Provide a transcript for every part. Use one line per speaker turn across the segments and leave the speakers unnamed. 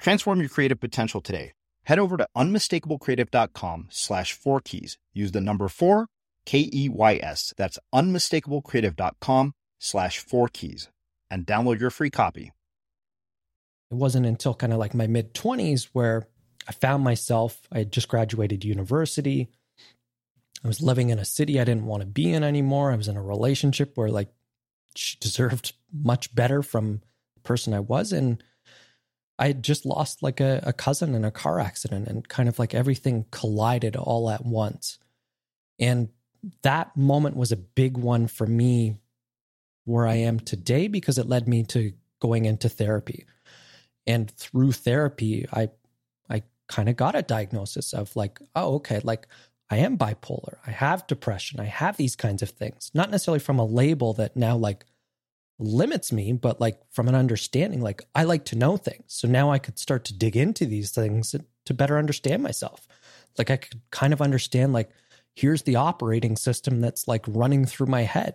Transform your creative potential today. Head over to unmistakablecreative.com slash four keys. Use the number four, K E Y S. That's unmistakablecreative.com slash four keys and download your free copy.
It wasn't until kind of like my mid 20s where I found myself, I had just graduated university. I was living in a city I didn't want to be in anymore. I was in a relationship where like she deserved much better from the person I was. And I had just lost like a, a cousin in a car accident and kind of like everything collided all at once. And that moment was a big one for me where I am today because it led me to going into therapy. And through therapy, I I kind of got a diagnosis of like, oh, okay, like I am bipolar. I have depression. I have these kinds of things. Not necessarily from a label that now like limits me, but like from an understanding, like I like to know things. So now I could start to dig into these things to better understand myself. Like I could kind of understand, like, here's the operating system that's like running through my head.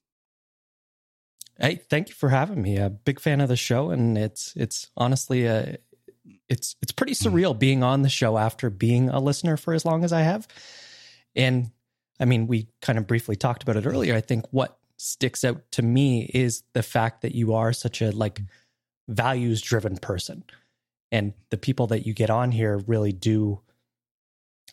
Hey, thank you for having me. A big fan of the show, and it's it's honestly a it's it's pretty hmm. surreal being on the show after being a listener for as long as I have. And I mean, we kind of briefly talked about it earlier. I think what sticks out to me is the fact that you are such a like values driven person. And the people that you get on here really do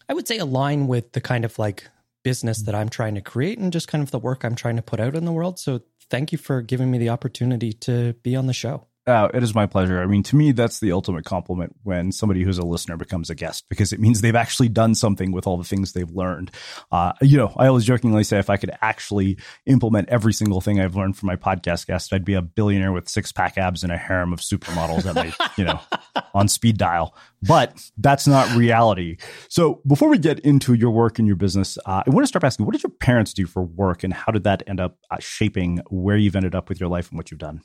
I would say align with the kind of like business that I'm trying to create and just kind of the work I'm trying to put out in the world. So thank you for giving me the opportunity to be on the show.
Uh, it is my pleasure. I mean, to me, that's the ultimate compliment when somebody who's a listener becomes a guest because it means they've actually done something with all the things they've learned. Uh, you know, I always jokingly say if I could actually implement every single thing I've learned from my podcast guest, I'd be a billionaire with six pack abs and a harem of supermodels at my, you know, on speed dial. But that's not reality. So before we get into your work and your business, uh, I want to start asking, what did your parents do for work and how did that end up uh, shaping where you've ended up with your life and what you've done?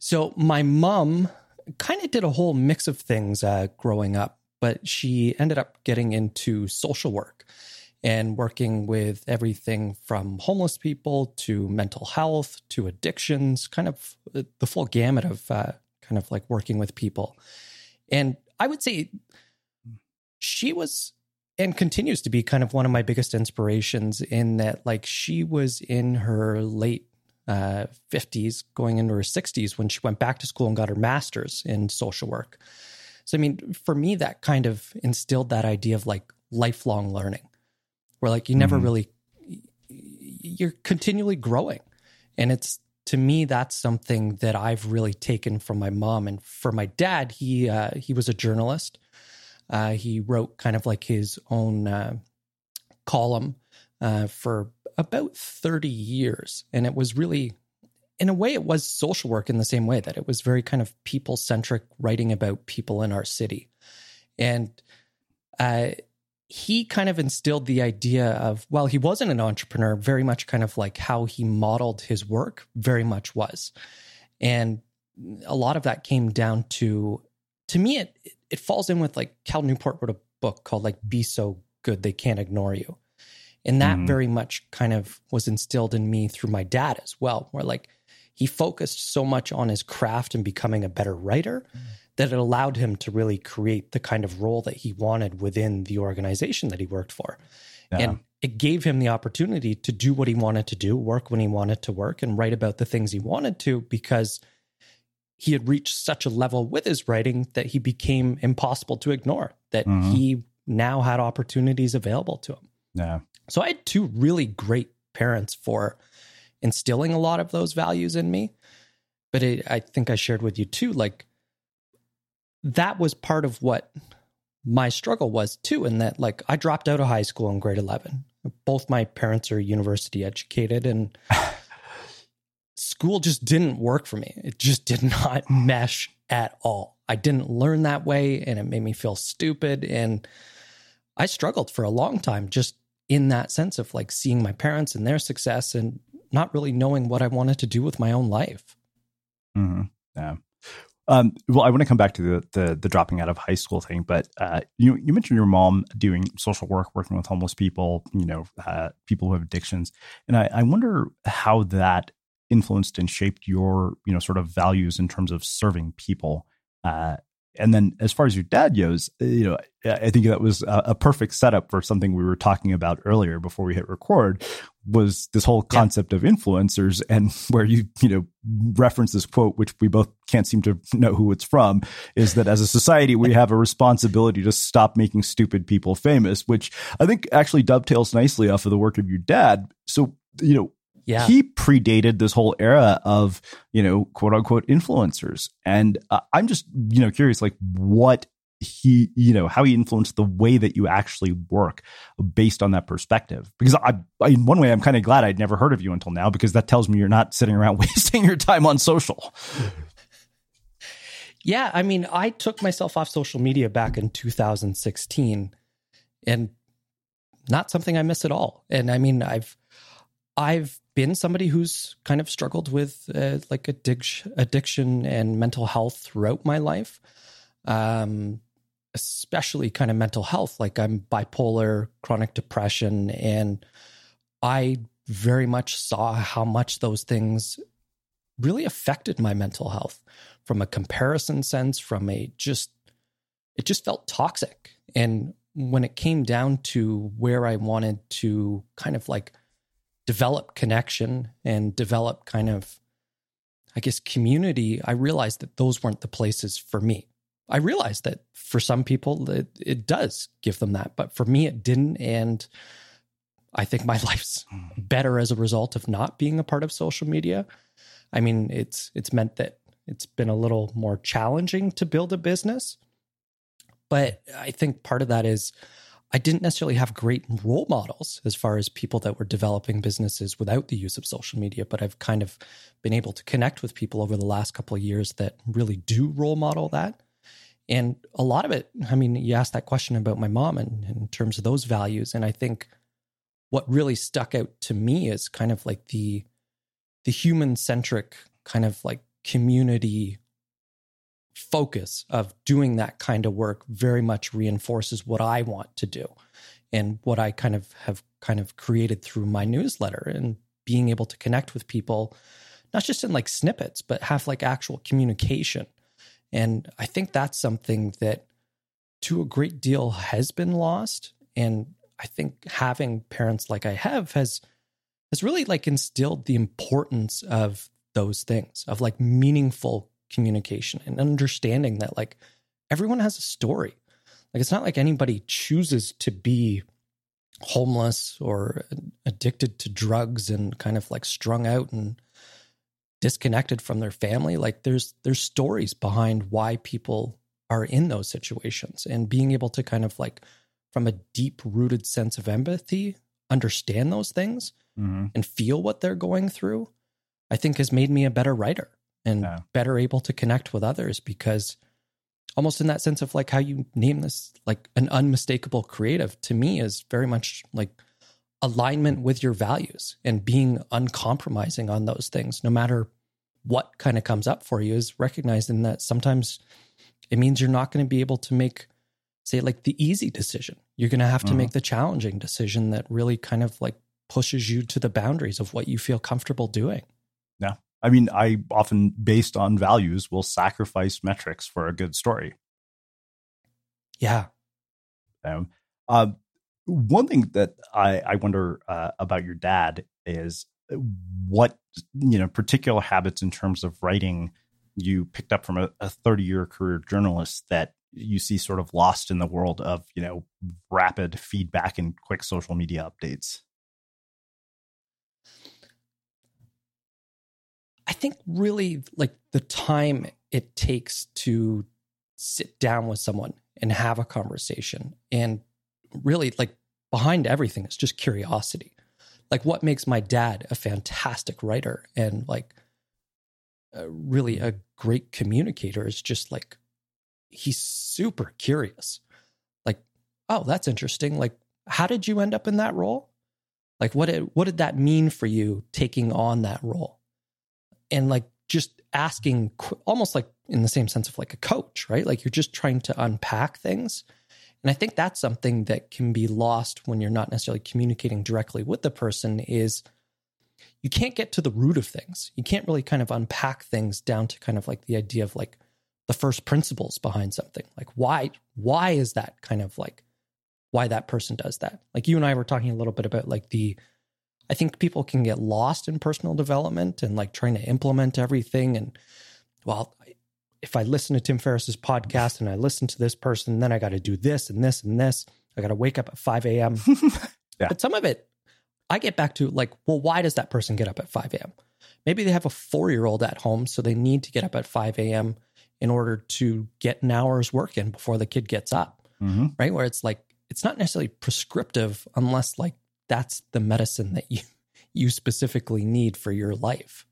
So my mom kind of did a whole mix of things uh, growing up, but she ended up getting into social work and working with everything from homeless people to mental health to addictions, kind of the full gamut of uh, kind of like working with people. And I would say she was and continues to be kind of one of my biggest inspirations in that like she was in her late uh, 50s, going into her 60s when she went back to school and got her master's in social work. So, I mean, for me, that kind of instilled that idea of like lifelong learning, where like you never mm-hmm. really, you're continually growing. And it's, to me, that's something that I've really taken from my mom. And for my dad, he, uh, he was a journalist. Uh, he wrote kind of like his own uh, column uh, for about 30 years. And it was really, in a way, it was social work in the same way that it was very kind of people centric, writing about people in our city. And uh, he kind of instilled the idea of, well, he wasn't an entrepreneur, very much kind of like how he modeled his work, very much was. And a lot of that came down to, to me, it, it falls in with like Cal Newport wrote a book called like Be So good, they can't ignore you. And that mm-hmm. very much kind of was instilled in me through my dad as well, where like he focused so much on his craft and becoming a better writer mm-hmm. that it allowed him to really create the kind of role that he wanted within the organization that he worked for. Yeah. And it gave him the opportunity to do what he wanted to do, work when he wanted to work, and write about the things he wanted to because he had reached such a level with his writing that he became impossible to ignore, that mm-hmm. he now had opportunities available to him.
Yeah.
So I had two really great parents for instilling a lot of those values in me. But it, I think I shared with you too, like that was part of what my struggle was too, in that like I dropped out of high school in grade 11. Both my parents are university educated and school just didn't work for me. It just did not mesh at all. I didn't learn that way and it made me feel stupid. And I struggled for a long time just in that sense of like seeing my parents and their success and not really knowing what I wanted to do with my own life.
Mm-hmm. Yeah. Um, well, I want to come back to the, the, the dropping out of high school thing, but uh, you you mentioned your mom doing social work, working with homeless people, you know, uh, people who have addictions, and I, I wonder how that influenced and shaped your you know sort of values in terms of serving people. Uh, and then as far as your dad goes, uh, you know, I think that was a, perfect setup for something we were talking about earlier before we hit record was this whole concept yeah. of influencers and where you, you know, reference this quote, which we both can't seem to know who it's from, is that as a society, we have a responsibility to stop making stupid people famous, which I think actually dovetails nicely off of the work of your dad. So, you know,
yeah.
he predated this whole era of you know quote unquote influencers. And uh, i'm just you know curious like what he you know how he influenced the way that you actually work based on that perspective. Because i, in one way i'm kind of glad i'd never heard of you until now because that tells me you're not sitting around wasting your time on social.
Yeah i mean i took myself off social media back in 2016 and not something i miss at all. And i mean i've I've been somebody who's kind of struggled with uh, like addiction, addiction and mental health throughout my life, um, especially kind of mental health. Like I'm bipolar, chronic depression, and I very much saw how much those things really affected my mental health from a comparison sense, from a just, it just felt toxic. And when it came down to where I wanted to kind of like develop connection and develop kind of, I guess, community, I realized that those weren't the places for me. I realized that for some people it, it does give them that, but for me it didn't. And I think my life's hmm. better as a result of not being a part of social media. I mean, it's it's meant that it's been a little more challenging to build a business. But I think part of that is I didn't necessarily have great role models as far as people that were developing businesses without the use of social media, but I've kind of been able to connect with people over the last couple of years that really do role model that. And a lot of it, I mean, you asked that question about my mom and in terms of those values. And I think what really stuck out to me is kind of like the the human centric kind of like community focus of doing that kind of work very much reinforces what I want to do and what I kind of have kind of created through my newsletter and being able to connect with people, not just in like snippets, but have like actual communication. And I think that's something that to a great deal has been lost. And I think having parents like I have has has really like instilled the importance of those things, of like meaningful communication and understanding that like everyone has a story. Like it's not like anybody chooses to be homeless or addicted to drugs and kind of like strung out and disconnected from their family. Like there's there's stories behind why people are in those situations and being able to kind of like from a deep rooted sense of empathy understand those things mm-hmm. and feel what they're going through i think has made me a better writer and yeah. better able to connect with others because almost in that sense of like how you name this like an unmistakable creative to me is very much like alignment with your values and being uncompromising on those things no matter what kind of comes up for you is recognizing that sometimes it means you're not going to be able to make say like the easy decision. You're going to have to
Mhm.
make the challenging decision that really kind of like pushes you to the boundaries of what you feel comfortable doing.
I mean, I often, based on values, will sacrifice metrics for a good story.
Yeah.
Um, uh, one thing that I, I wonder uh, about your dad is what you know particular habits in terms of writing you picked up from a, a 30 year career journalist that you see sort of lost in the world of you know rapid feedback and quick social media updates.
I think really like the time it takes to sit down with someone and have a conversation and really like behind everything is just curiosity. Like what makes my dad a fantastic writer and like really a great communicator is just like he's super curious. Like, oh, that's interesting. Like, how did you end up in that role? Like, what did, what did that mean for you taking on that role? And like just asking, almost like in the same sense of like a coach, right? Like you're just trying to unpack things. And I think that's something that can be lost when you're not necessarily communicating directly with the person is you can't get to the root of things. You can't really kind of unpack things down to kind of like the idea of like the first principles behind something. Like why why is that kind of like why that person does that? Like you and I were talking a little bit about like the I think people can get lost in personal development and like trying to implement everything and well if I listen to Tim Ferriss's podcast and I listen to this person, then I got to do this and this and this. I got to wake up at 5 a.m.
Yeah.
But some of it, I get back to like, well, why does that person get up at 5 a.m.? Maybe they have a four year old at home, so they need to get up at 5 a.m. in order to get an hour's work in before the kid gets up,
Mm-hmm.
right? Where it's like, it's not necessarily prescriptive unless like that's the medicine that you you specifically need for your life.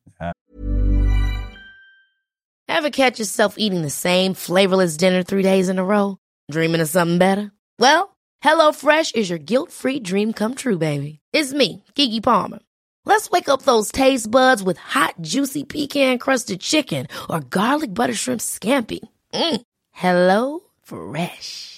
Ever catch yourself eating the same flavorless dinner three days in a row? Dreaming of something better? Well, HelloFresh is your guilt-free dream come true, baby. It's me, Keke Palmer. Let's wake up those taste buds with hot, juicy pecan-crusted chicken or garlic butter shrimp scampi. Mm. Hello Fresh.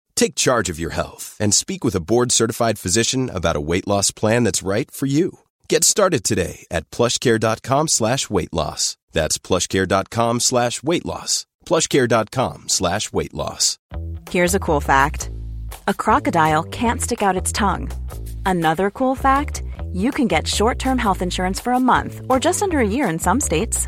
Take charge of your health and speak with a board-certified physician about a weight loss plan that's right for you. Get started today at plushcare.com slash weight loss. That's plushcare.com slash weight loss. plushcare.com slash weight loss.
Here's a cool fact a crocodile can't stick out its tongue. Another cool fact you can get short term health insurance for a month or just under a year in some states.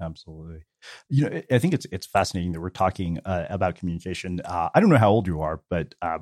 Absolutely. You know, I think it's it's fascinating that we're talking uh, about communication. Uh, I don't know how old you are, but uh,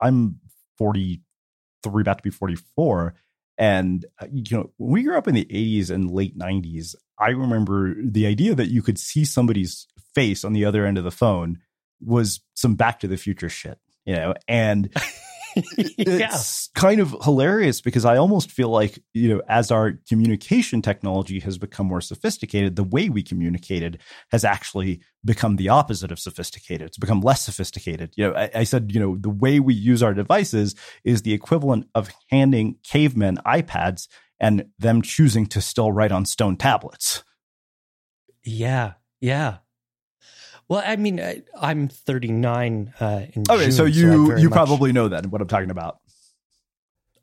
I'm 43, about to be 44. And uh, you know, when we grew up in the 80s and late 90s, I remember the idea that you could see somebody's face on the other end of the phone was some Back to the Future shit, you know, and.
yeah.
it's kind of hilarious because I almost feel like, you know, as our communication technology has become more sophisticated, the way we communicated has actually become the opposite of sophisticated. It's become less sophisticated. You know, I, I said, you know, the way we use our devices is the equivalent of handing cavemen iPads and them choosing to still write on stone tablets.
Yeah. Yeah. Well, I mean, I, I'm 39 uh, in
Okay,
June,
so you
very
you
much-
probably know that what I'm talking about.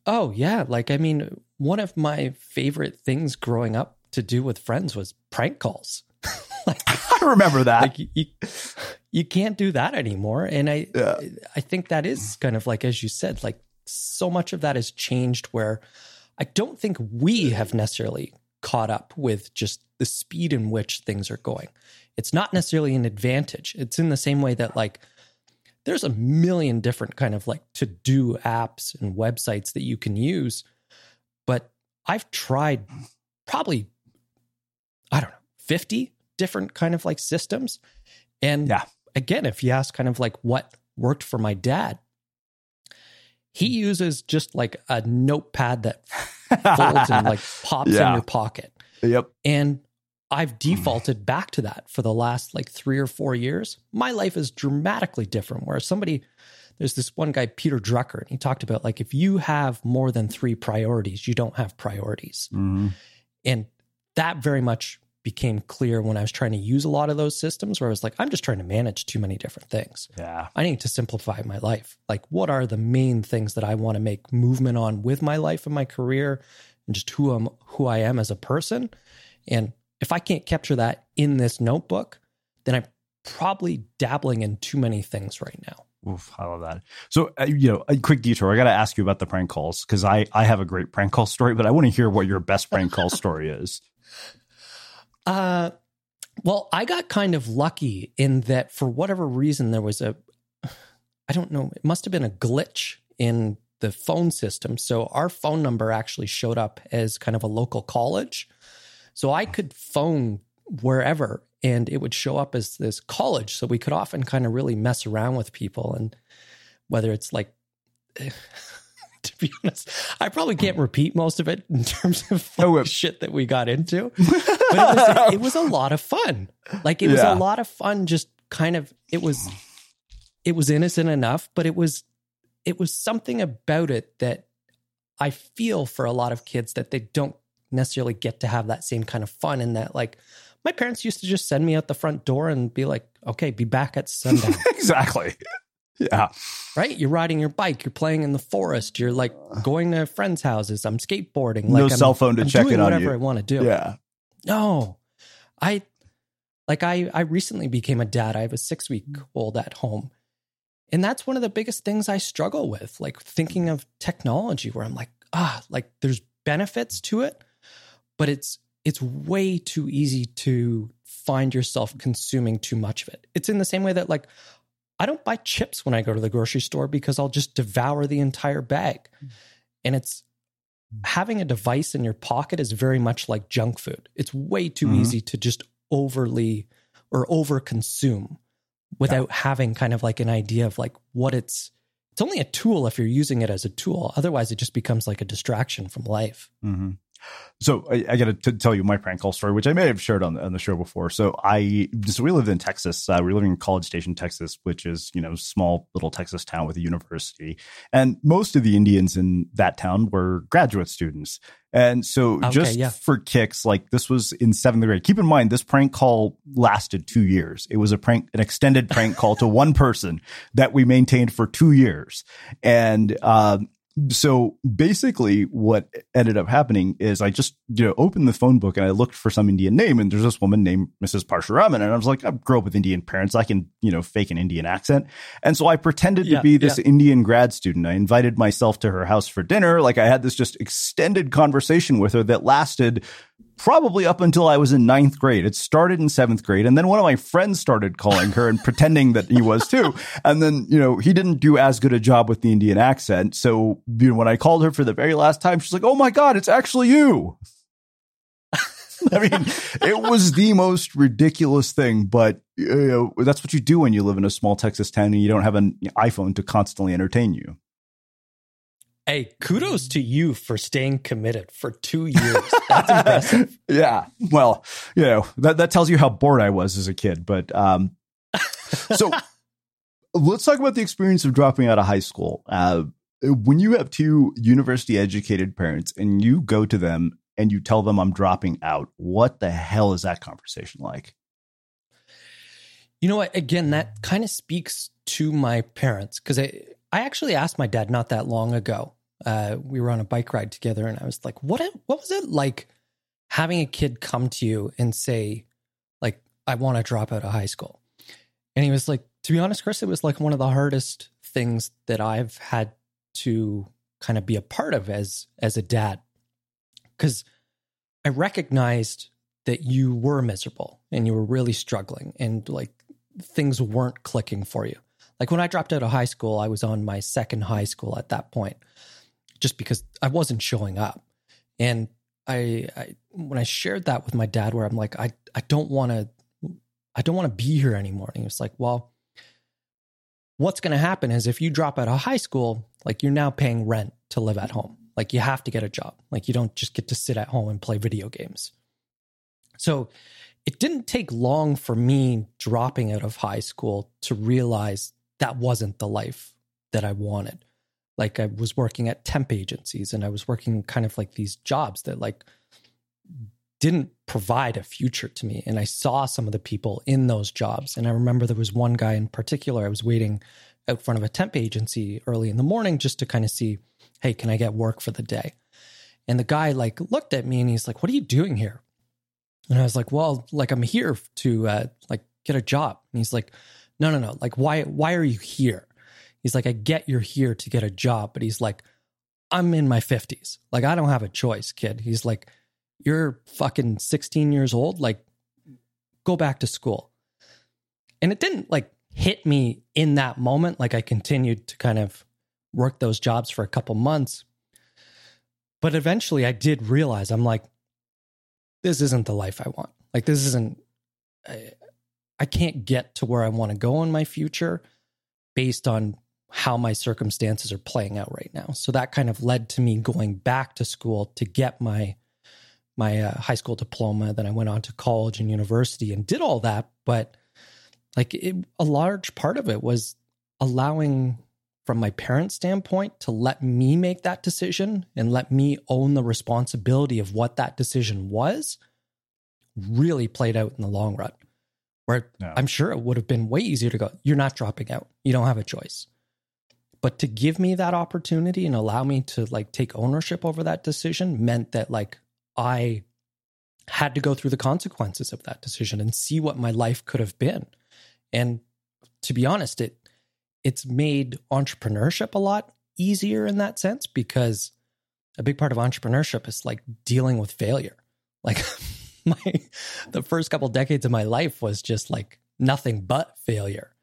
Oh yeah, like I mean, one of my favorite things growing up to do with friends was prank calls. like,
I remember that.
like you, you, you can't do that anymore, and I
Yeah.
I think that is kind of like as you said, like so much of that has changed. Where I don't think we have necessarily caught up with just the speed in which things are going. It's not necessarily an advantage. It's in the same way that like there's a million different kind of like to do apps and websites that you can use. But I've tried probably, I don't know, 50 different kind of like systems. And
Yeah.
again, if you ask kind of like what worked for my dad, he hmm. uses just like a notepad that folds and like pops in your pocket.
Yep.
And I've defaulted back to that for the last like three or four years. My life is dramatically different. Where somebody, there's this one guy, Peter Drucker, and he talked about like if you have more than three priorities, you don't have priorities.
Mhm.
And that very much became clear when I was trying to use a lot of those systems where I was like, I'm just trying to manage too many different things.
Yeah.
I need to simplify my life. Like, what are the main things that I want to make movement on with my life and my career, and just who I'm, who I am as a person? And if I can't capture that in this notebook, then I'm probably dabbling in too many things right now.
Oof, I love that. So, uh, you know, a quick detour. I got to ask you about the prank calls because I I have a great prank call story, but I want to hear what your best prank call story is.
Uh, well, I got kind of lucky in that for whatever reason there was a, I don't know, it must have been a glitch in the phone system. So our phone number actually showed up as kind of a local college. So I could phone wherever and it would show up as this college. So we could often kind of really mess around with people and whether it's like, to be honest, I probably can't repeat most of it in terms of
Oh,
like,
uh,
shit that we got into. But it was, it was a lot of fun. Like it was
Yeah.
a lot of fun. Just kind of, it was, it was innocent enough, but it was, it was something about it that I feel for a lot of kids that they don't necessarily get to have that same kind of fun. in that, like, my parents used to just send me out the front door and be like, "Okay, be back at sundown."
exactly. Yeah.
right? You're riding your bike, you're playing in the forest, you're like going to friends' houses. I'm skateboarding.
No
Like I'm,
cell phone to
I'm
check
doing
in on
whatever
you.
I want to do.
Yeah.
No, I like I I recently became a dad. I have a six week old at home, and that's one of the biggest things I struggle with. Like thinking of technology, where I'm like, ah, like there's benefits to it, but it's it's way too easy to find yourself consuming too much of it. It's in the same way that like I don't buy chips when I go to the grocery store because I'll just devour the entire bag. And it's having a device in your pocket is very much like junk food. It's way too
Mhm.
easy to just overly or over consume without having kind of like an idea of like what it's it's only a tool if you're using it as a tool. Otherwise it just becomes like a distraction from life.
hmm So I, I got to tell you my prank call story, which I may have shared on, on the show before. So I, so we lived in Texas. Uh, we are living in College Station, Texas, which is, you know, small little Texas town with a university. And most of the Indians in that town were graduate students. And so okay, just yeah. for kicks, like this was in seventh grade. Keep in mind, this prank call lasted two years. It was a prank, an extended prank call to one person that we maintained for two years. And, um, so basically what ended up happening is I just, you know, opened the phone book and I looked for some Indian name and there's this woman named Mrs. Parshuraman. And I was like, I grew up with Indian parents. I can, you know, fake an Indian accent. And so I pretended yeah, to be this yeah. Indian grad student. I invited myself to her house for dinner. Like I had this just extended conversation with her that lasted probably up until I was in ninth grade. It started in seventh grade. And then one of my friends started calling her and pretending that he was too. And then, you know, he didn't do as good a job with the Indian accent. So, you know, when I called her for the very last time, she's like, Oh my God, it's actually you. I mean, it was the most ridiculous thing, but you know, that's what you do when you live in a small Texas town and you don't have an iPhone to constantly entertain you.
Hey, kudos to you for staying committed for two years. That's impressive.
yeah. Well, you know, that, that tells you how bored I was as a kid. But um, so let's talk about the experience of dropping out of high school. Uh, when you have two university educated parents and you go to them and you tell them I'm dropping out, what the hell is that conversation like?
You know what? Again, that kind of speaks to my parents because I, I actually asked my dad not that long ago uh, we were on a bike ride together, and I was like, "What? What was it like having a kid come to you and say, like, I want to drop out of high school?" And he was like, "To be honest, Chris, it was like one of the hardest things that I've had to kind of be a part of as as a dad, because I recognized that you were miserable and you were really struggling, and like things weren't clicking for you." Like when I dropped out of high school, I was on my second high school at that point just because I wasn't showing up. And I, I when I shared that with my dad, where I'm like, I, I don't want to, I don't want to be here anymore. And he was like, well, what's going to happen is if you drop out of high school, like you're now paying rent to live at home. Like you have to get a job. Like you don't just get to sit at home and play video games. So it didn't take long for me dropping out of high school to realize that wasn't the life that I wanted like I was working at temp agencies and I was working kind of like these jobs that like didn't provide a future to me. And I saw some of the people in those jobs. And I remember there was one guy in particular, I was waiting out front of a temp agency early in the morning just to kind of see, hey, can I get work for the day? And the guy like looked at me and he's like, what are you doing here? And I was like, well, like I'm here to uh, like get a job. And he's like, no, no, no. Like, why, why are you here? He's like, I get you're here to get a job, but he's like, I'm in my 50s. Like, I don't have a choice, kid. He's like, You're fucking 16 years old. Like, go back to school. And it didn't like hit me in that moment. Like, I continued to kind of work those jobs for a couple months. But eventually I did realize I'm like, this isn't the life I want. Like, this isn't, I, I can't get to where I want to go in my future based on how my circumstances are playing out right now. So that kind of led to me going back to school to get my my uh, high school diploma. Then I went on to college and university and did all that. But like it, a large part of it was allowing, from my parents' standpoint, to let me make that decision and let me own the responsibility of what that decision was. Really played out in the long run. Where no. I'm sure it would have been way easier to go. You're not dropping out. You don't have a choice but to give me that opportunity and allow me to like take ownership over that decision meant that like i had to go through the consequences of that decision and see what my life could have been. And to be honest it it's made entrepreneurship a lot easier in that sense because a big part of entrepreneurship is like dealing with failure. Like my the first couple decades of my life was just like nothing but failure.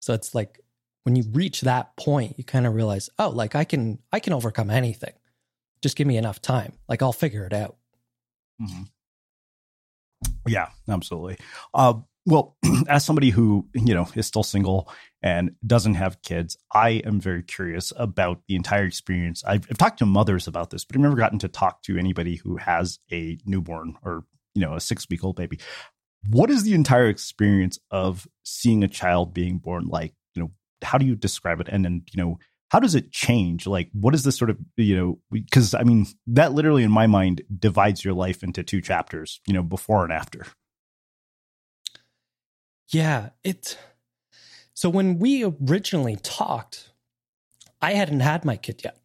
So it's like when you reach that point, you kind of realize, oh, like I can I can overcome anything. Just give me enough time. Like I'll figure it out.
Mm-hmm. Yeah, absolutely. Uh, Well, as somebody who, you know, is still single and doesn't have kids, I am very curious about the entire experience. I've, I've talked to mothers about this, but I've never gotten to talk to anybody who has a newborn or, you know, a six week old baby. What is the entire experience of seeing a child being born like? How do you describe it? And then, you know, how does it change? Like, what is this sort of, you know, because I mean, that literally in my mind divides your life into two chapters, you know, before and after.
Yeah, it. So when we originally talked, I hadn't had my kid yet.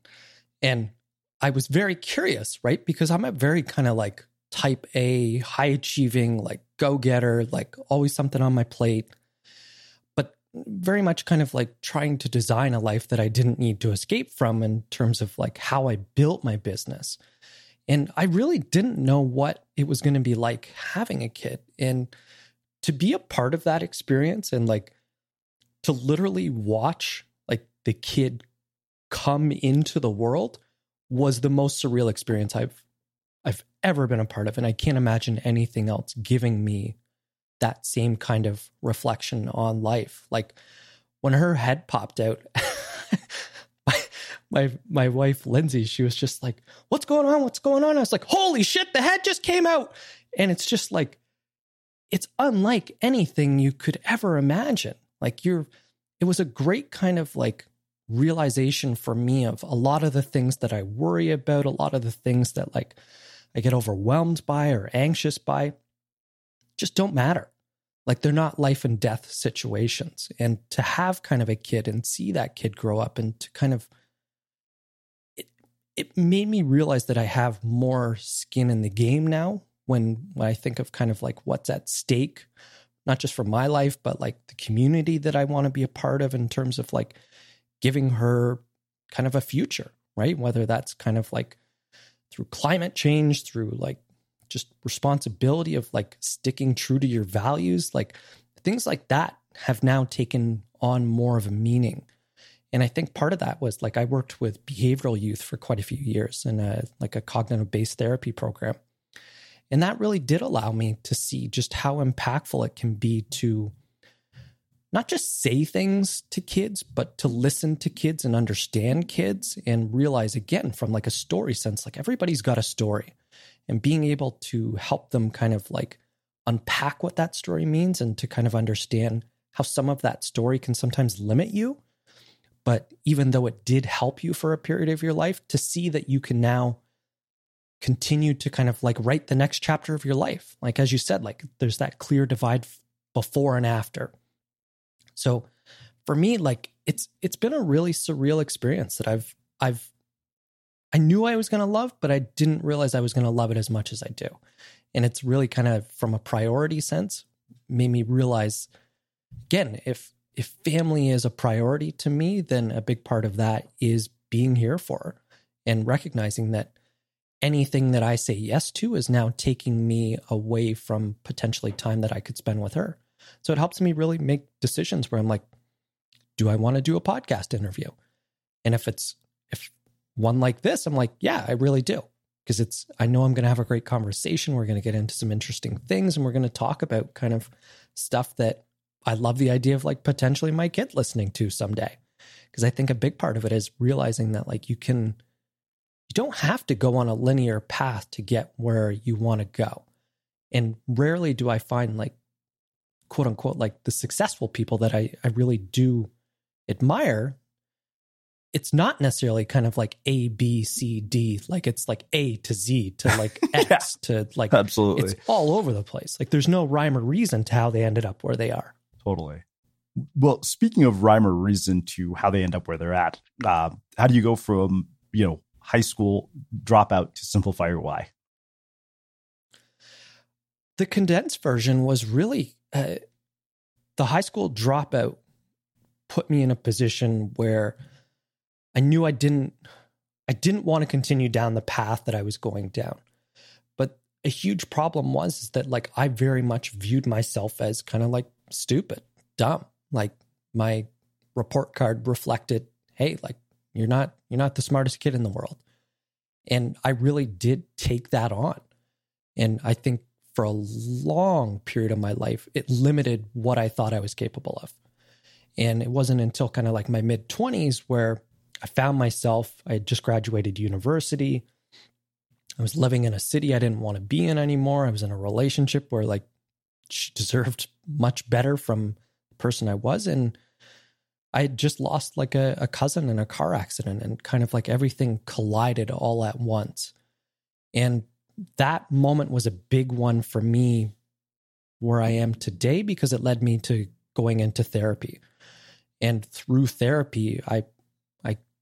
And I was very curious, right? Because I'm a very kind of like type A, high achieving, like go getter, like always something on my plate, very much kind of like trying to design a life that I didn't need to escape from in terms of like how I built my business. And I really didn't know what it was going to be like having a kid. And to be a part of that experience and like to literally watch like the kid come into the world was the most surreal experience I've I've ever been a part of and I can't imagine anything else giving me that same kind of reflection on life. Like when her head popped out my, my my wife Lindsay she was just like what's going on? What's going on? I was like holy shit the head just came out. And it's just like it's unlike anything you could ever imagine. Like you're, it was a great kind of like realization for me of a lot of the things that I worry about, a lot of the things that like I get overwhelmed by or anxious by just don't matter. Like they're not life and death situations. And to have kind of a kid and see that kid grow up and to kind of, it, it made me realize that I have more skin in the game now when, when I think of kind of like what's at stake, not just for my life, but like the community that I want to be a part of in terms of like giving her kind of a future, right? Whether that's kind of like through climate change, through like just responsibility of like sticking true to your values, like things like that have now taken on more of a meaning. And I think part of that was like I worked with behavioral youth for quite a few years in a like a cognitive based therapy program. And that really did allow me to see just how impactful it can be to not just say things to kids, but to listen to kids and understand kids and realize again from like a story sense, like everybody's got a story and being able to help them kind of like unpack what that story means and to kind of understand how some of that story can sometimes limit you. But even though it did help you for a period of your life, to see that you can now continue to kind of like write the next chapter of your life. Like, as you said, like there's that clear divide before and after. So for me, like it's, it's been a really surreal experience that I've, I've, I knew I was going to love, but I didn't realize I was going to love it as much as I do. And it's really kind of from a priority sense made me realize again, if, if family is a priority to me, then a big part of that is being here for her and recognizing that anything that I say yes to is now taking me away from potentially time that I could spend with her. So it helps me really make decisions where I'm like, do I want to do a podcast interview? And if it's if one like this, I'm like, yeah, I really do. Because it's I know I'm going to have a great conversation. We're going to get into some interesting things and we're going to talk about kind of stuff that I love the idea of like potentially my kid listening to someday. Because I think a big part of it is realizing that like you can you don't have to go on a linear path to get where you want to go. And rarely do I find like quote unquote like the successful people that I, I really do admire. It's not necessarily kind of like A, B, C, D, like it's like A to Z to like X yeah, to like
absolutely.
It's all over the place. Like there's no rhyme or reason to how they ended up where they are.
Totally. Well, speaking of rhyme or reason to how they end up where they're at, uh, how do you go from you know high school dropout to simplify your why?
The condensed version was really uh, the high school dropout put me in a position where I knew I didn't I didn't want to continue down the path that I was going down. But a huge problem was is that like I very much viewed myself as kind of like stupid, dumb. Like my report card reflected, hey, like you're not you're not the smartest kid in the world. And I really did take that on. And I think for a long period of my life, it limited what I thought I was capable of. And it wasn't until kind of like my mid 20s where I found myself, I had just graduated university. I was living in a city I didn't want to be in anymore. I was in a relationship where like she deserved much better from the person I was. And I had just lost like a, a cousin in a car accident and kind of like everything collided all at once. And that moment was a big one for me where I am today because it led me to going into therapy. And through therapy, I I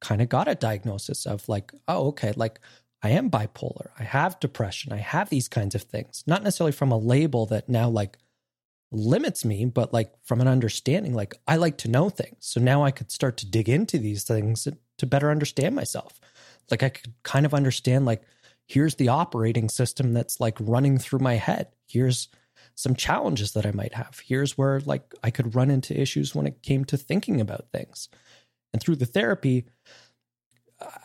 kind of got a diagnosis of like, oh, okay, like I am bipolar. I have depression. I have these kinds of things. Not necessarily from a label that now like limits me, but like from an understanding, like I like to know things. So now I could start to dig into these things to better understand myself. Like I could kind of understand like here's the operating system that's like running through my head. Here's some challenges that I might have. Here's where like I could run into issues when it came to thinking about things. And through the therapy,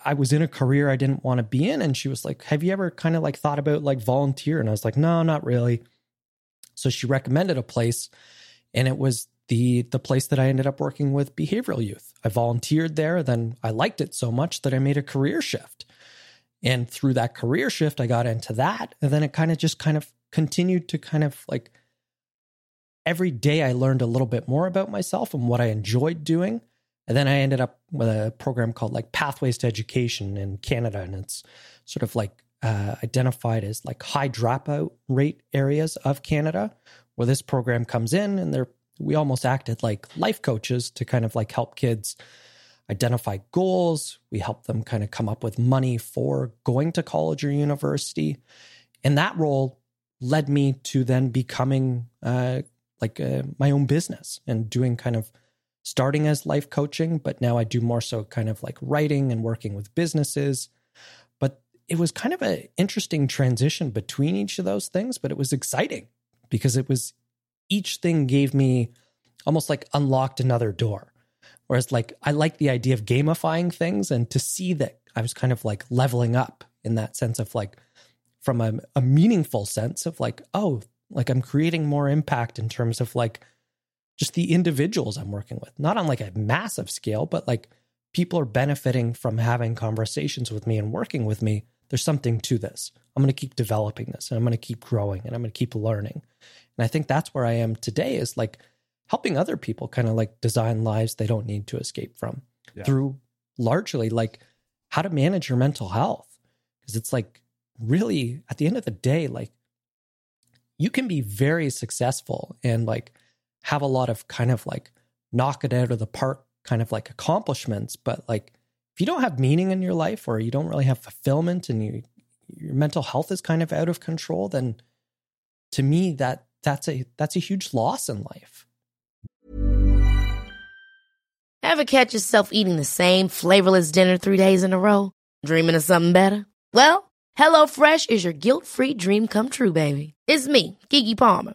I was in a career I didn't want to be in. And she was like, Have you ever kind of like thought about like volunteer? And I was like, No, not really. So she recommended a place, and it was the the place that I ended up working with behavioral youth. I volunteered there, then I liked it so much that I made a career shift. And through that career shift, I got into that. And then it kind of just kind of continued to kind of like every day I learned a little bit more about myself and what I enjoyed doing. And then I ended up with a program called like Pathways to Education in Canada. And it's sort of like uh, identified as like high dropout rate areas of Canada, where this program comes in and they're we almost acted like life coaches to kind of like help kids identify goals. We help them kind of come up with money for going to college or university. And that role led me to then becoming uh, like uh, my own business and doing kind of starting as life coaching, but now I do more so kind of like writing and working with businesses. But it was kind of an interesting transition between each of those things, but it was exciting because it was each thing gave me almost like unlocked another door. Whereas, like, I like the idea of gamifying things and to see that I was kind of like leveling up in that sense of like, from a, a meaningful sense of like, oh, like I'm creating more impact in terms of like just the individuals I'm working with, not on like a massive scale, but like people are benefiting from having conversations with me and working with me. There's something to this. I'm going to keep developing this and I'm going to keep growing and I'm going to keep learning. And I think that's where I am today is like helping other people kind of like design lives they don't need to escape from yeah. through largely like how to manage your mental health. Because it's like really at the end of the day, like you can be very successful and like have a lot of kind of like knock it out of the park kind of like accomplishments, but like if you don't have meaning in your life or you don't really have fulfillment and you your mental health is kind of out of control, then to me that that's a that's a huge loss in life.
Ever catch yourself eating the same flavorless dinner three days in a row? Dreaming of something better? Well, HelloFresh is your guilt-free dream come true, baby. It's me, Keke Palmer.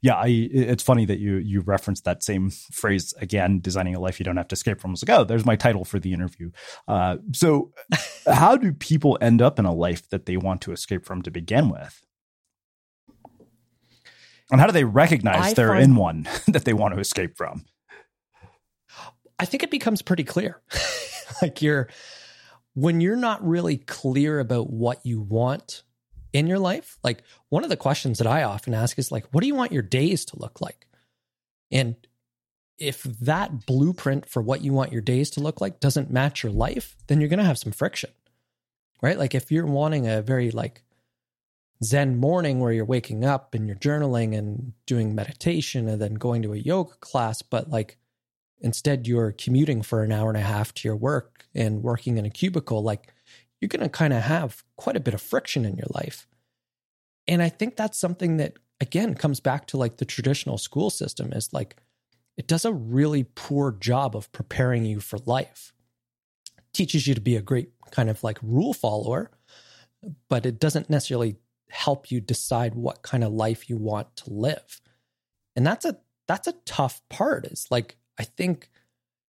yeah, I, it's funny that you you referenced that same phrase again. Designing a life you don't have to escape from. It's like, oh, there's my title for the interview. Uh, so, how do people end up in a life that they want to escape from to begin with? And how do they recognize
I
they're
find-
in one that they want to escape from?
I think it becomes pretty clear. like you're when you're not really clear about what you want in your life, like one of the questions that I often ask is like, what do you want your days to look like? And if that blueprint for what you want your days to look like doesn't match your life, then you're going to have some friction. Right? Like if you're wanting a very like Zen morning where you're waking up and you're journaling and doing meditation and then going to a yoga class, but like instead you're commuting for an hour and a half to your work and working in a cubicle, like you're going to kind of have quite a bit of friction in your life. And I think that's something that, again, comes back to like the traditional school system is like, it does a really poor job of preparing you for life. It teaches you to be a great kind of like rule follower, but it doesn't necessarily help you decide what kind of life you want to live. And that's a that's a tough part. Is like I think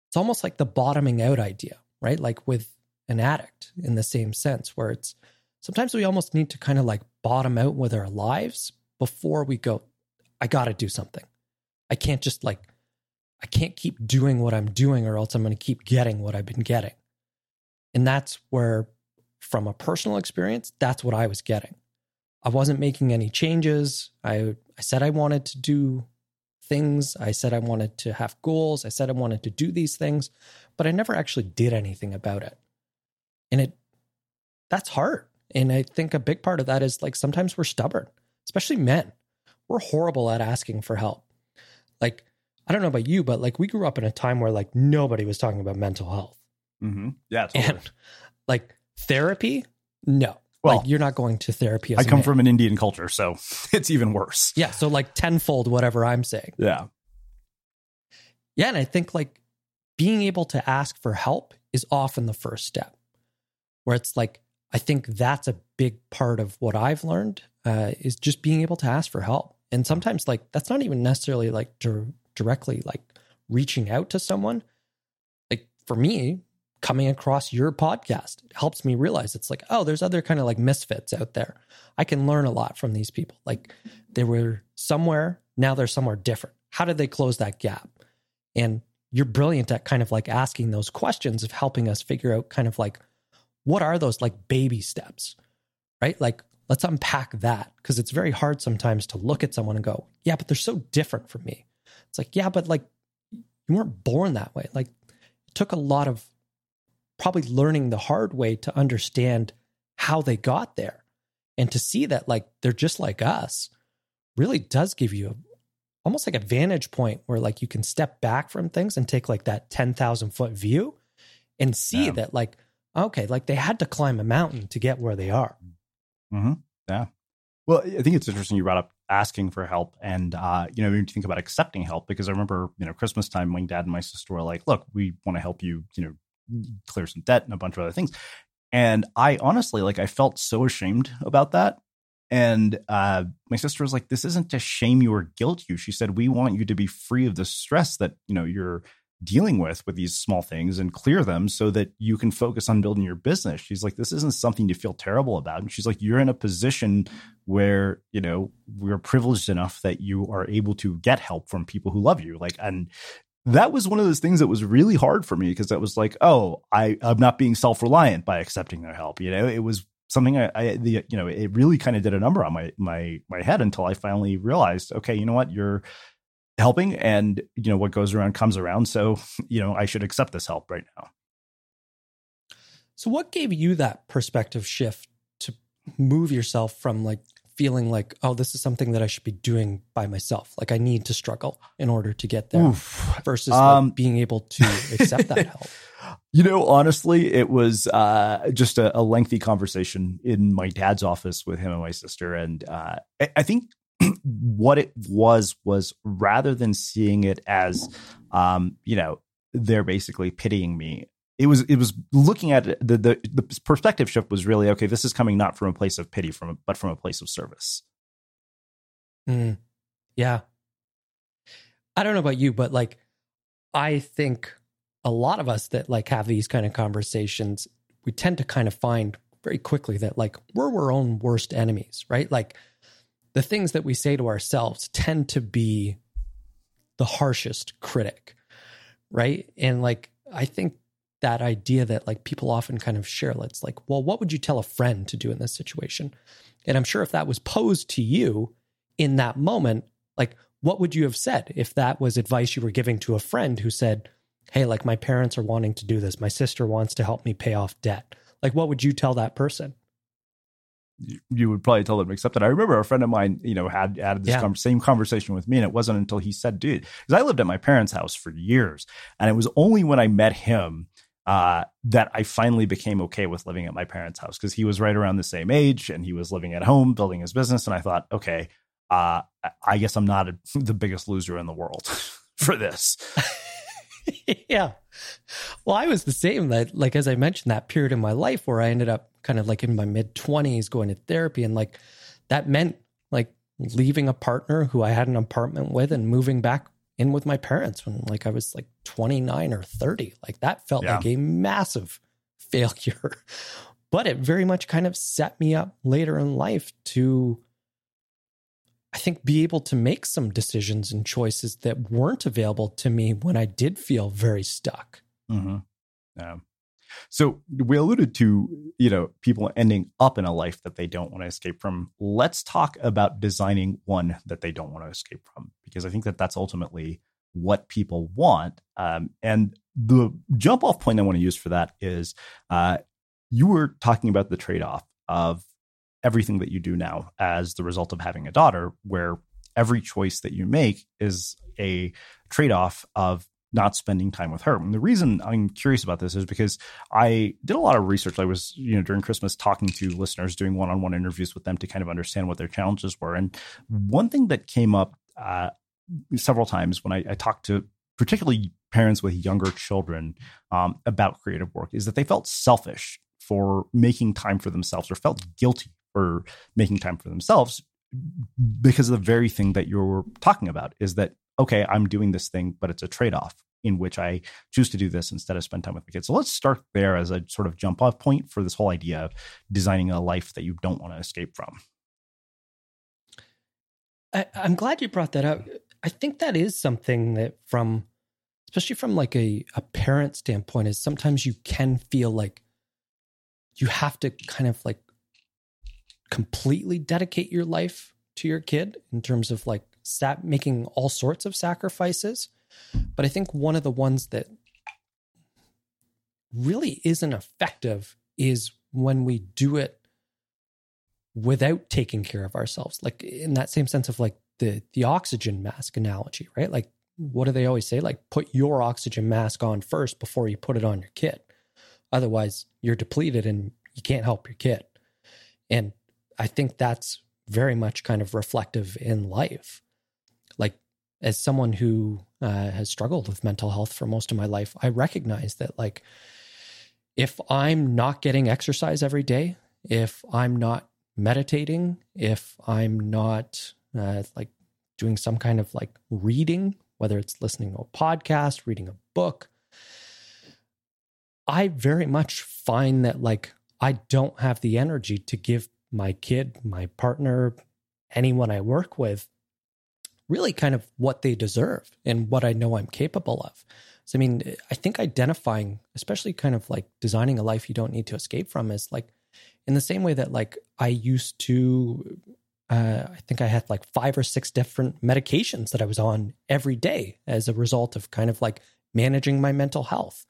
it's almost like the bottoming out idea, right? Like with an addict in the same sense, where it's sometimes we almost need to kind of like bottom out with our lives before we go, I got to do something. I can't just like, I can't keep doing what I'm doing or else I'm going to keep getting what I've been getting. And that's where, from a personal experience, that's what I was getting. I wasn't making any changes. I, I said I wanted to do things. I said I wanted to have goals. I said I wanted to do these things, but I never actually did anything about it. And it that's hard. And I think a big part of that is like sometimes we're stubborn, especially men. We're horrible at asking for help. Like, I don't know about you, but like we grew up in a time where like nobody was talking about mental health.
Mm-hmm. Yeah,
And like therapy, no.
Well,
like you're not going to therapy. As
I come
man.
from an Indian culture, so it's even worse.
yeah. So like tenfold whatever I'm saying.
Yeah.
Yeah, and I think like being able to ask for help is often the first step. Where it's like I think that's a big part of what I've learned uh, is just being able to ask for help. And sometimes like that's not even necessarily like dir- directly like reaching out to someone. Like for me, coming across your podcast helps me realize it's like, oh, there's other kind of like misfits out there. I can learn a lot from these people. Like they were somewhere, now they're somewhere different. How did they close that gap? And you're brilliant at kind of like asking those questions of helping us figure out kind of like what are those like baby steps, right? Like let's unpack that because it's very hard sometimes to look at someone and go, yeah, but they're so different from me. It's like, yeah, but like you weren't born that way. Like it took a lot of probably learning the hard way to understand how they got there and to see that like they're just like us really does give you almost like a vantage point where like you can step back from things and take like that 10,000 foot view and see
Yeah.
that like, okay, like they had to climb a mountain to get where they are.
Mm-hmm. Yeah. Well, I think it's interesting you brought up asking for help and, uh, you know, when you think about accepting help, because I remember, you know, Christmas time, when dad and my sister were like, look, we want to help you, you know, clear some debt and a bunch of other things. And I honestly, like, I felt so ashamed about that. And uh, my sister was like, this isn't to shame you or guilt you. She said, we want you to be free of the stress that, you know, you're dealing with with these small things and clear them so that you can focus on building your business. She's like, this isn't something to feel terrible about. And she's like, you're in a position where, you know, we're privileged enough that you are able to get help from people who love you. Like, and that was one of those things that was really hard for me because that was like, oh, I, I'm not being self reliant by accepting their help. You know, it was something I, I the, you know, it really kind of did a number on my, my, my head until I finally realized, okay, you know what, you're, helping and you know what goes around comes around so you know i should accept this help right now
So, what gave you that perspective shift to move yourself from like feeling like, oh, this is something that I should be doing by myself? Like, I need to struggle in order to get there
Oof.
versus
Um,
like, being able to accept that help.
you know honestly it was uh, just a, a lengthy conversation in my dad's office with him and my sister and uh, I, I think what it was was rather than seeing it as um, you know they're basically pitying me it was it was looking at it, the, the the perspective shift was really okay this is coming not from a place of pity from but from a place of service
Mm, yeah. I don't know about you, but like, I think a lot of us that like have these kind of conversations, we tend to kind of find very quickly that like we're our own worst enemies, right? Like the things that we say to ourselves tend to be the harshest critic, right? And like, I think that idea that like people often kind of share, it's like, well, what would you tell a friend to do in this situation? And I'm sure if that was posed to you, in that moment, like what would you have said if that was advice you were giving to a friend who said, Hey, like my parents are wanting to do this. My sister wants to help me pay off debt. Like, what would you tell that person?
You- would probably tell them to accept it. I remember a friend of mine, you know, had had this
Yeah.
con- same conversation with me, and it wasn't until he said, "Dude," because I lived at my parents' house for years, and it was only when I met him uh, that I finally became okay with living at my parents' house because he was right around the same age and he was living at home, building his business, and I thought, okay, uh, I- I guess I'm not a, the biggest loser in the world for this.
yeah. Well, I was the same that, like, as I mentioned, that period in my life where I ended up kind of like in my mid 20s going to therapy. And like that meant like leaving a partner who I had an apartment with and moving back in with my parents when like I was like 29 or 30. Like that felt
Yeah.
like a massive failure. But it very much kind of set me up later in life to I think be able to make some decisions and choices that weren't available to me when I did feel very stuck.
Mm-hmm. Yeah. So we alluded to, you know, people ending up in a life that they don't want to escape from. Let's talk about designing one that they don't want to escape from, because I think that that's ultimately what people want. Um, and the jump off point I want to use for that is uh, you were talking about the trade off of everything that you do now as the result of having a daughter, where every choice that you make is a trade off of not spending time with her. And the reason I'm curious about this is because I did a lot of research. I was, you know, during Christmas talking to listeners, doing one on one interviews with them to kind of understand what their challenges were. And one thing that came up uh, several times when I, I talked to particularly parents with younger children um, about creative work is that they felt selfish for making time for themselves or felt guilty for making time for themselves because of the very thing that you're talking about is that okay i'm doing this thing but it's a trade-off in which i choose to do this instead of spend time with my kids so let's start there as a sort of jump off point for this whole idea of designing a life that you don't want to escape from
I, I'm glad you brought that up. I think that is something that from especially from like a, a parent standpoint is sometimes you can feel like you have to kind of like completely dedicate your life to your kid in terms of like sat making all sorts of sacrifices but i think one of the ones that really isn't effective is when we do it without taking care of ourselves like in that same sense of like the the oxygen mask analogy, right? Like what do they always say? Like put your oxygen mask on first before you put it on your kid. Otherwise, you're depleted and you can't help your kid. And I think that's very much kind of reflective in life. Like as someone who uh, has struggled with mental health for most of my life, I recognize that like if I'm not getting exercise every day, if I'm not meditating, if I'm not uh, like doing some kind of like reading, whether it's listening to a podcast, reading a book, I very much find that like I don't have the energy to give my kid, my partner, anyone I work with really kind of what they deserve and what I know I'm capable of. So, I mean, I think identifying, especially kind of like designing a life you don't need to escape from, is like in the same way that like I used to, uh, I think I had like five or six different medications that I was on every day as a result of kind of like managing my mental health.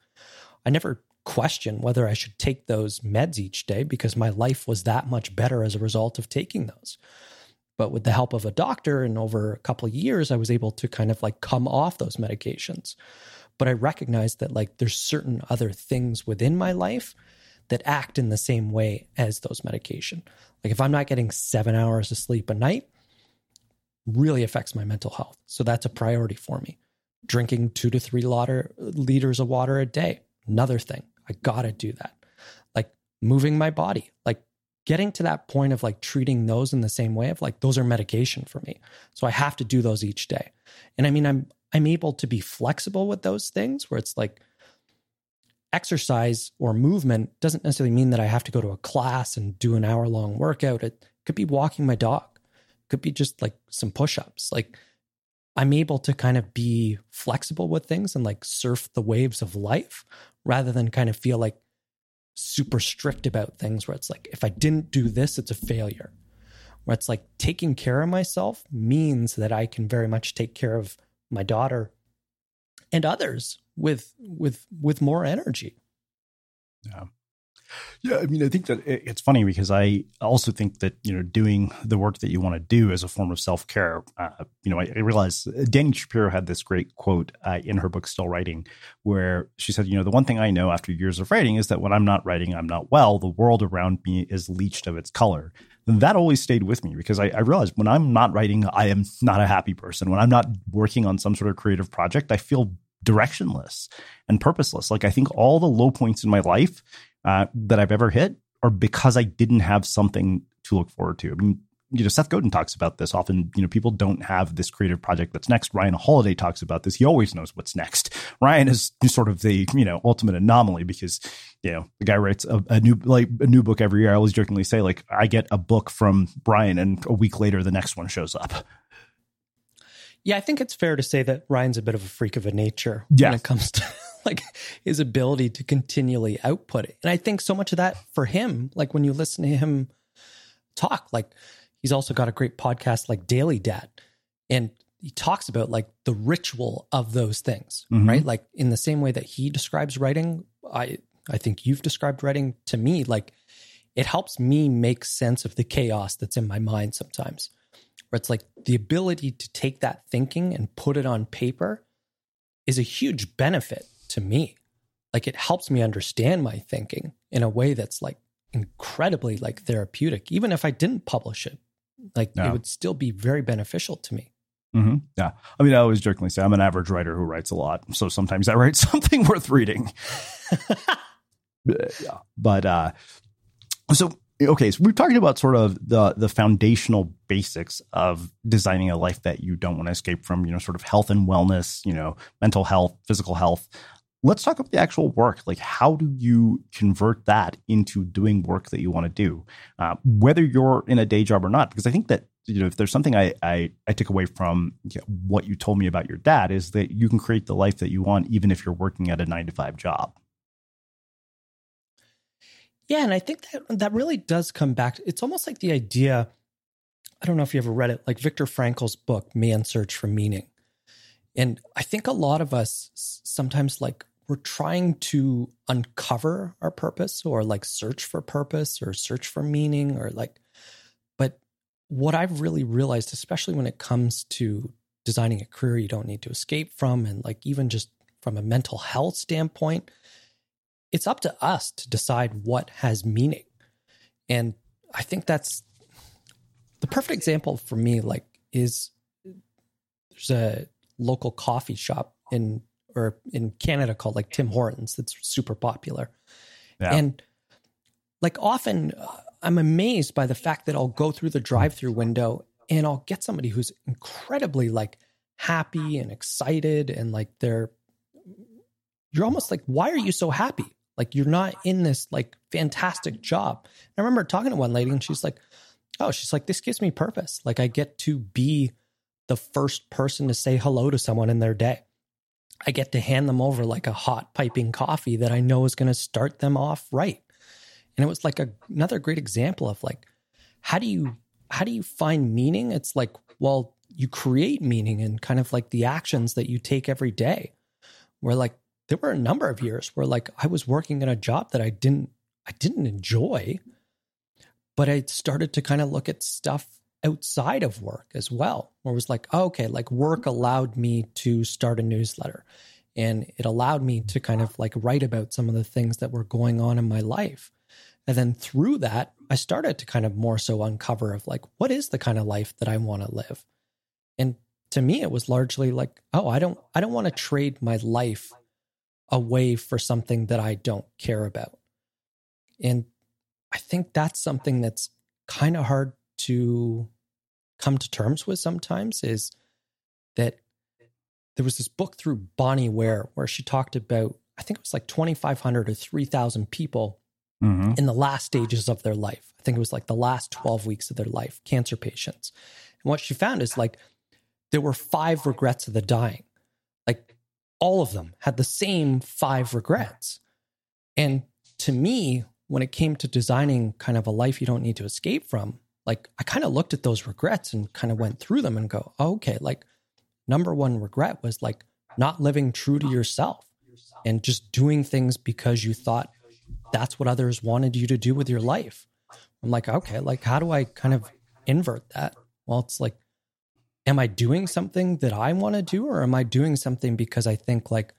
I never questioned whether I should take those meds each day because my life was that much better as a result of taking those. But with the help of a doctor and over a couple of years, I was able to kind of like come off those medications. But I recognized that like there's certain other things within my life that act in the same way as those medication. Like if I'm not getting seven hours of sleep a night, really affects my mental health. So that's a priority for me. Drinking two to three liter, liters of water a day, another thing. I gotta do that. Like moving my body, like getting to that point of like treating those in the same way of like those are medication for me. So I have to do those each day. And I mean I'm I'm able to be flexible with those things where it's like exercise or movement doesn't necessarily mean that I have to go to a class and do an hour long workout. It could be walking my dog, could be just like some push ups. Like I'm able to kind of be flexible with things and like surf the waves of life rather than kind of feel like super strict about things where it's like, if I didn't do this, it's a failure. Where it's like taking care of myself means that I can very much take care of my daughter and others with with with more energy.
Yeah. Yeah, I mean, I think that it's funny because I also think that you know doing the work that you want to do as a form of self care. Uh, you know, I, I realize Dani Shapiro had this great quote uh, in her book "Still Writing," where she said, "You know, the one thing I know after years of writing is that when I'm not writing, I'm not well. The world around me is leached of its color." That always stayed with me because I, I realized when I'm not writing, I am not a happy person. When I'm not working on some sort of creative project, I feel directionless and purposeless. Like I think all the low points in my life uh, that I've ever hit or because I didn't have something to look forward to. I mean, you know, Seth Godin talks about this often. You know, people don't have this creative project that's next. Ryan Holiday talks about this. He always knows what's next. Ryan is sort of the you know ultimate anomaly because you know the guy writes a, a new like a new book every year. I always jokingly say like I get a book from Brian, and a week later the next one shows up.
Yeah, I think it's fair to say that Ryan's a bit of a freak of a nature
yeah.
when it comes to like his ability to continually output it. And I think so much of that for him, like when you listen to him talk, like he's also got a great podcast like Daily Dad. And he talks about like the ritual of those things, mm-hmm. right? Like in the same way that he describes writing, I I think you've described writing to me like it helps me make sense of the chaos that's in my mind sometimes where it's like the ability to take that thinking and put it on paper is a huge benefit to me. Like it helps me understand my thinking in a way that's like incredibly like therapeutic. Even if I didn't publish it, like it would still be very beneficial to me.
Mm-hmm. Yeah. I mean, I always jokingly say I'm an average writer who writes a lot. So sometimes I write something worth reading. yeah. But, uh, so okay, so we're talking about sort of the the foundational basics of designing a life that you don't want to escape from, you know, sort of health and wellness, you know, mental health, physical health. Let's talk about the actual work. Like, how do you convert that into doing work that you want to do, uh, whether you're in a day job or not? Because I think that you know, if there's something I I, I took away from you know, what you told me about your dad is that you can create the life that you want even if you're working at a nine to five job.
Yeah, and I think that that really does come back. It's almost like the idea. I don't know if you ever read it, like Viktor Frankl's book, Man's Search for Meaning. And I think a lot of us sometimes like we're trying to uncover our purpose or like search for purpose or search for meaning or like, but what I've really realized, especially when it comes to designing a career you don't need to escape from, and like even just from a mental health standpoint, it's up to us to decide what has meaning. And I think that's the perfect example for me, like, is there's a local coffee shop in or in Canada called like Tim Hortons that's super popular. Yeah. And like often uh, I'm amazed by the fact that I'll go through the drive-through window and I'll get somebody who's incredibly like happy and excited and like they're you're almost like why are you so happy? Like you're not in this like fantastic job. I remember talking to one lady and she's like, "Oh, she's like this gives me purpose. Like I get to be the first person to say hello to someone in their day. I get to hand them over like a hot piping coffee that I know is going to start them off right. And it was like a, another great example of like, how do you, how do you find meaning? It's like, well, you create meaning in kind of like the actions that you take every day. Where like, there were a number of years where like I was working in a job that I didn't, I didn't enjoy, but I started to kind of look at stuff outside of work as well, where it was like, oh, okay, like work allowed me to start a newsletter and it allowed me to kind of like write about some of the things that were going on in my life. And then through that, I started to kind of more so uncover of like, what is the kind of life that I want to live? And to me, it was largely like, oh, I don't, I don't want to trade my life away for something that I don't care about. And I think that's something that's kind of hard to come to terms with sometimes is that there was this book through Bronnie Ware where she talked about, I think it was like 2,500 or 3,000 people mm-hmm. in the last stages of their life. I think it was like the last 12 weeks of their life, cancer patients. And what she found is like there were five regrets of the dying. Like all of them had the same five regrets. And to me, when it came to designing kind of a life you don't need to escape from, like I kind of looked at those regrets and kind of went through them and go, oh, okay, like number one regret was like not living true to yourself and just doing things because you thought that's what others wanted you to do with your life. I'm like, okay, like how do I kind of invert that? Well, it's like, am I doing something that I want to do, or am I doing something because I think like,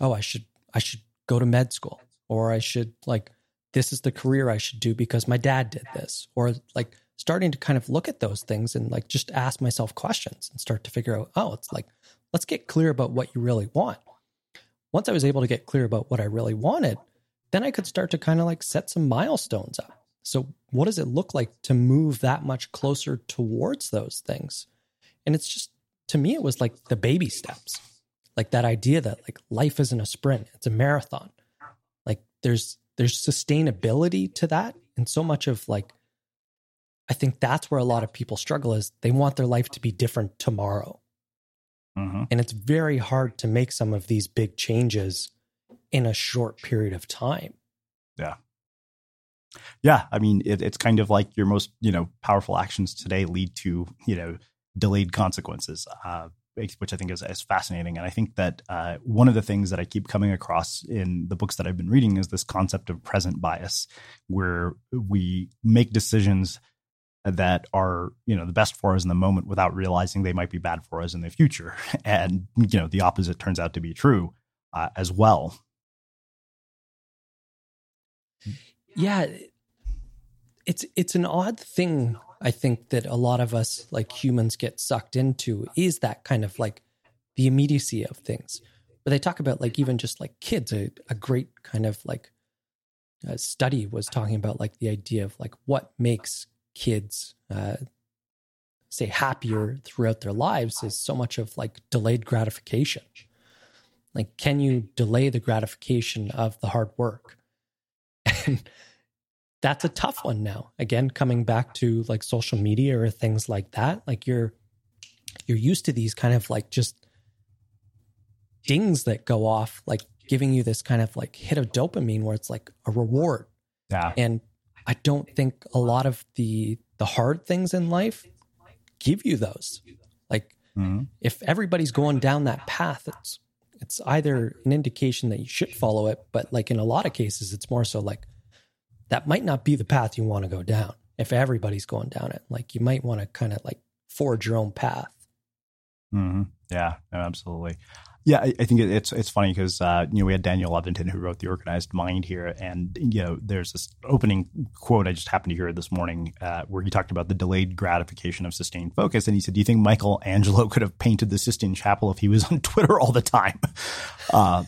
oh, I should I should go to med school, or I should like this is the career I should do because my dad did this, or like starting to kind of look at those things and like just ask myself questions and start to figure out, oh, it's like, let's get clear about what you really want. Once I was able to get clear about what I really wanted, then I could start to kind of like set some milestones up. So, what does it look like to move that much closer towards those things? And it's just, to me, it was like the baby steps, like that idea that like life isn't a sprint, it's a marathon. Like there's, there's sustainability to that. And so much of like I think that's where a lot of people struggle is they want their life to be different tomorrow. Mm-hmm. And it's very hard to make some of these big changes in a short period of time.
Yeah. Yeah. I mean, it, it's kind of like your most, you know, powerful actions today lead to, you know, delayed consequences, uh, which I think is, is fascinating. And I think that uh, one of the things that I keep coming across in the books that I've been reading is this concept of present bias, where we make decisions – that are you know the best for us in the moment without realizing they might be bad for us in the future and you know the opposite turns out to be true uh, as well
yeah it's it's an odd thing i think that a lot of us like humans get sucked into is that kind of like the immediacy of things but they talk about like even just like kids a, a great kind of like study was talking about like the idea of like what makes kids uh, say happier throughout their lives is so much of like delayed gratification. Like, can you delay the gratification of the hard work? And that's a tough one now. Again, coming back to like social media or things like that, like you're you're used to these kind of like just dings that go off, like giving you this kind of like hit of dopamine where it's like a reward.
Yeah.
And I don't think a lot of the the hard things in life give you those. Like mm-hmm. if everybody's going down that path, it's it's either an indication that you should follow it, but like in a lot of cases, it's more so like that might not be the path you want to go down. if everybody's going down it. Like you might want to kind of like forge your own path.
Mm-hmm. Yeah, absolutely. Yeah, I, I, think it's it's funny because uh, you know we had Daniel Levitin who wrote the Organized Mind here, and you know there's this opening quote I just happened to hear this morning uh, where he talked about the delayed gratification of sustained focus, and he said, "Do you think Michelangelo could have painted the Sistine Chapel if he was on Twitter all the time?" Uh,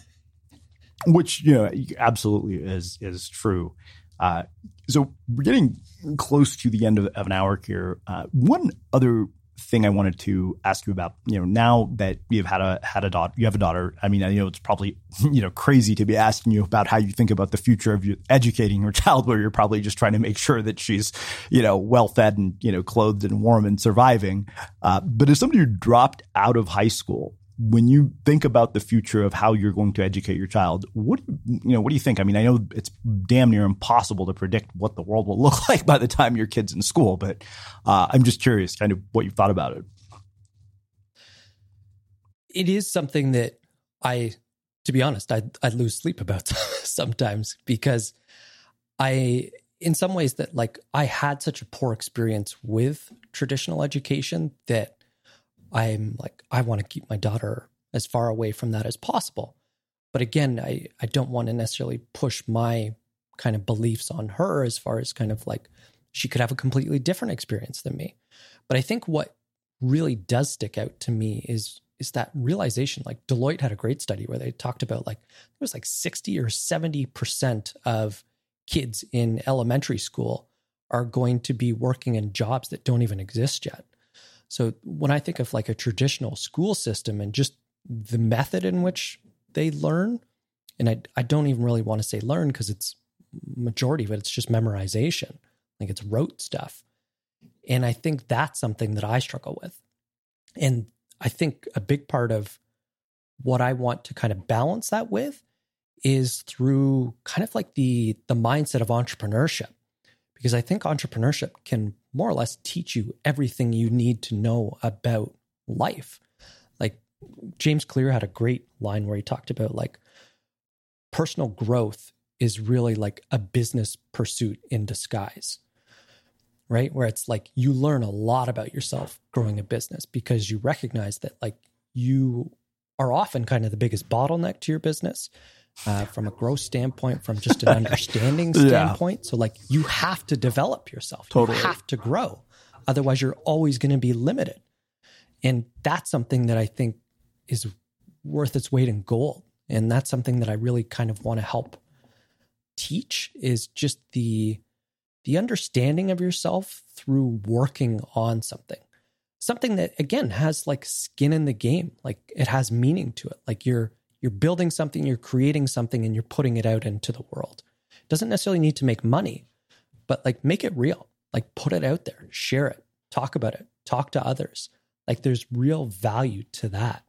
which you know absolutely is is true. Uh, so we're getting close to the end of, of an hour here. Uh, one other thing I wanted to ask you about. You know, now that you've had a had a daughter, you have a daughter. I mean, I know it's probably you know crazy to be asking you about how you think about the future of you educating your child, where you're probably just trying to make sure that she's you know well fed and you know clothed and warm and surviving. Uh, but as somebody who dropped out of high school, when you think about the future of how you're going to educate your child, what you know, what do you think? I mean, I know it's damn near impossible to predict what the world will look like by the time your kid's in school, but uh, I'm just curious, kind of what you thought about it.
It is something that I, to be honest, I I lose sleep about sometimes because I, in some ways, that like I had such a poor experience with traditional education that I'm like, I want to keep my daughter as far away from that as possible. But again, I, I don't want to necessarily push my kind of beliefs on her as far as kind of like she could have a completely different experience than me. But I think what really does stick out to me is is that realization like Deloitte had a great study where they talked about like it was like 60 or 70% of kids in elementary school are going to be working in jobs that don't even exist yet. So when I think of like a traditional school system and just the method in which they learn, and I, I don't even really want to say learn because it's majority of it, it's just memorization. Like it's rote stuff. And I think that's something that I struggle with. And I think a big part of what I want to kind of balance that with is through kind of like the the mindset of entrepreneurship because I think entrepreneurship can more or less teach you everything you need to know about life. Like James Clear had a great line where he talked about like personal growth is really like a business pursuit in disguise. Right? Where it's like you learn a lot about yourself growing a business because you recognize that like you are often kind of the biggest bottleneck to your business uh, from a growth standpoint, from just an understanding standpoint. Yeah. So, like, you have to develop yourself. Totally. You have to grow. Otherwise, you're always going to be limited. And that's something that I think is worth its weight in gold. And that's something that I really kind of want to help teach is just the the understanding of yourself through working on something something that again has like skin in the game like it has meaning to it like you're you're building something, you're creating something, and you're putting it out into the world. It doesn't necessarily need to make money, but like make it real. Like put it out there, share it, talk about it, talk to others. Like there's real value to that.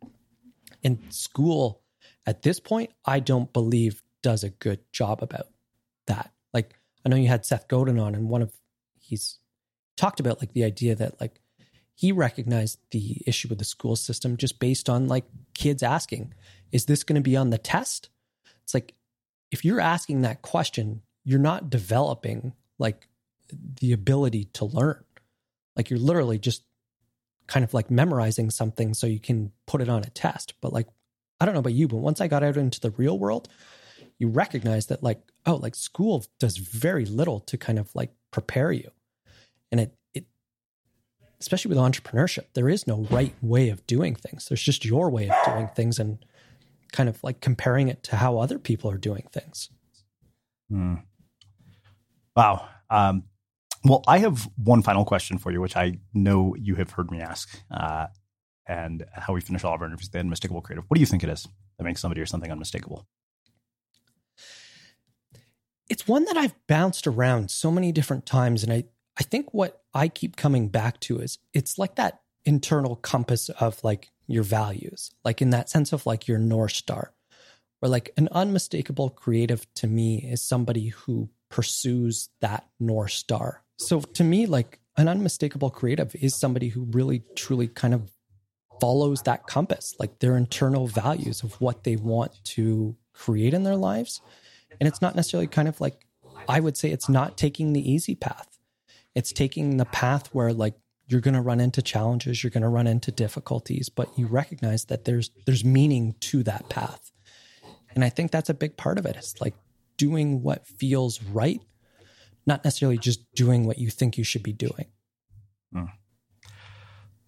And school at this point, I don't believe does a good job about that. Like I know you had Seth Godin on, and one of he's talked about like the idea that like he recognized the issue with the school system just based on like kids asking, is this going to be on the test? It's like, if you're asking that question, you're not developing like the ability to learn. Like you're literally just kind of like memorizing something so you can put it on a test. But like, I don't know about you, but once I got out into the real world, you recognize that like, oh, like school does very little to kind of like prepare you. And it especially with entrepreneurship, there is no right way of doing things. There's just your way of doing things and kind of like comparing it to how other people are doing things.
Mm. Wow. Um, well, I have one final question for you, which I know you have heard me ask, uh, and how we finish all of our interviews. The unmistakable creative. What do you think it is that makes somebody or something unmistakable?
It's one that I've bounced around so many different times, and I I think what I keep coming back to is it's like that internal compass of like your values, like in that sense of like your North Star, where like an unmistakable creative to me is somebody who pursues that North Star. So to me, like an unmistakable creative is somebody who really truly kind of follows that compass, like their internal values of what they want to create in their lives. And it's not necessarily kind of like, I would say it's not taking the easy path It's taking the path where like you're going to run into challenges, you're going to run into difficulties, but you recognize that there's there's meaning to that path. And I think that's a big part of it. It's like doing what feels right, not necessarily just doing what you think you should be doing. Mm.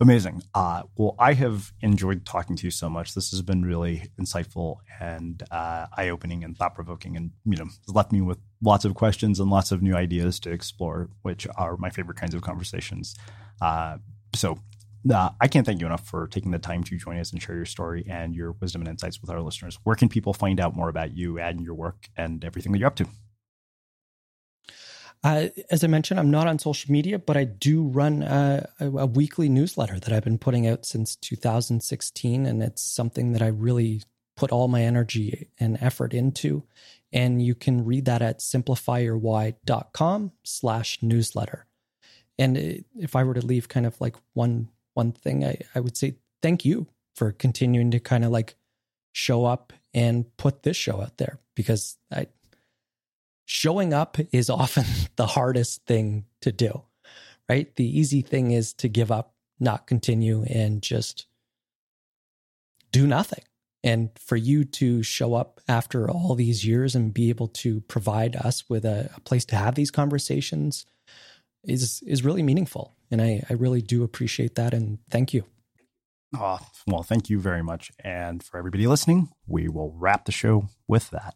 Amazing. Uh, well, I have enjoyed talking to you so much. This has been really insightful and uh, eye-opening and thought-provoking, and you know, left me with lots of questions and lots of new ideas to explore, which are my favorite kinds of conversations. Uh, so, uh, I can't thank you enough for taking the time to join us and share your story and your wisdom and insights with our listeners. Where can people find out more about you and your work and everything that you're up to?
Uh, as I mentioned, I'm not on social media, but I do run a, a, weekly newsletter that I've been putting out since 2016. And it's something that I really put all my energy and effort into. And you can read that at simplifywhy.com slash newsletter. And if I were to leave kind of like one one thing, I, I would say thank you for continuing to kind of like show up and put this show out there because I showing up is often the hardest thing to do, right? The easy thing is to give up, not continue, and just do nothing. And for you to show up after all these years and be able to provide us with a, a place to have these conversations is is really meaningful. And I, I really do appreciate that. And thank you.
Oh, well, thank you very much. And for everybody listening, we will wrap the show with that.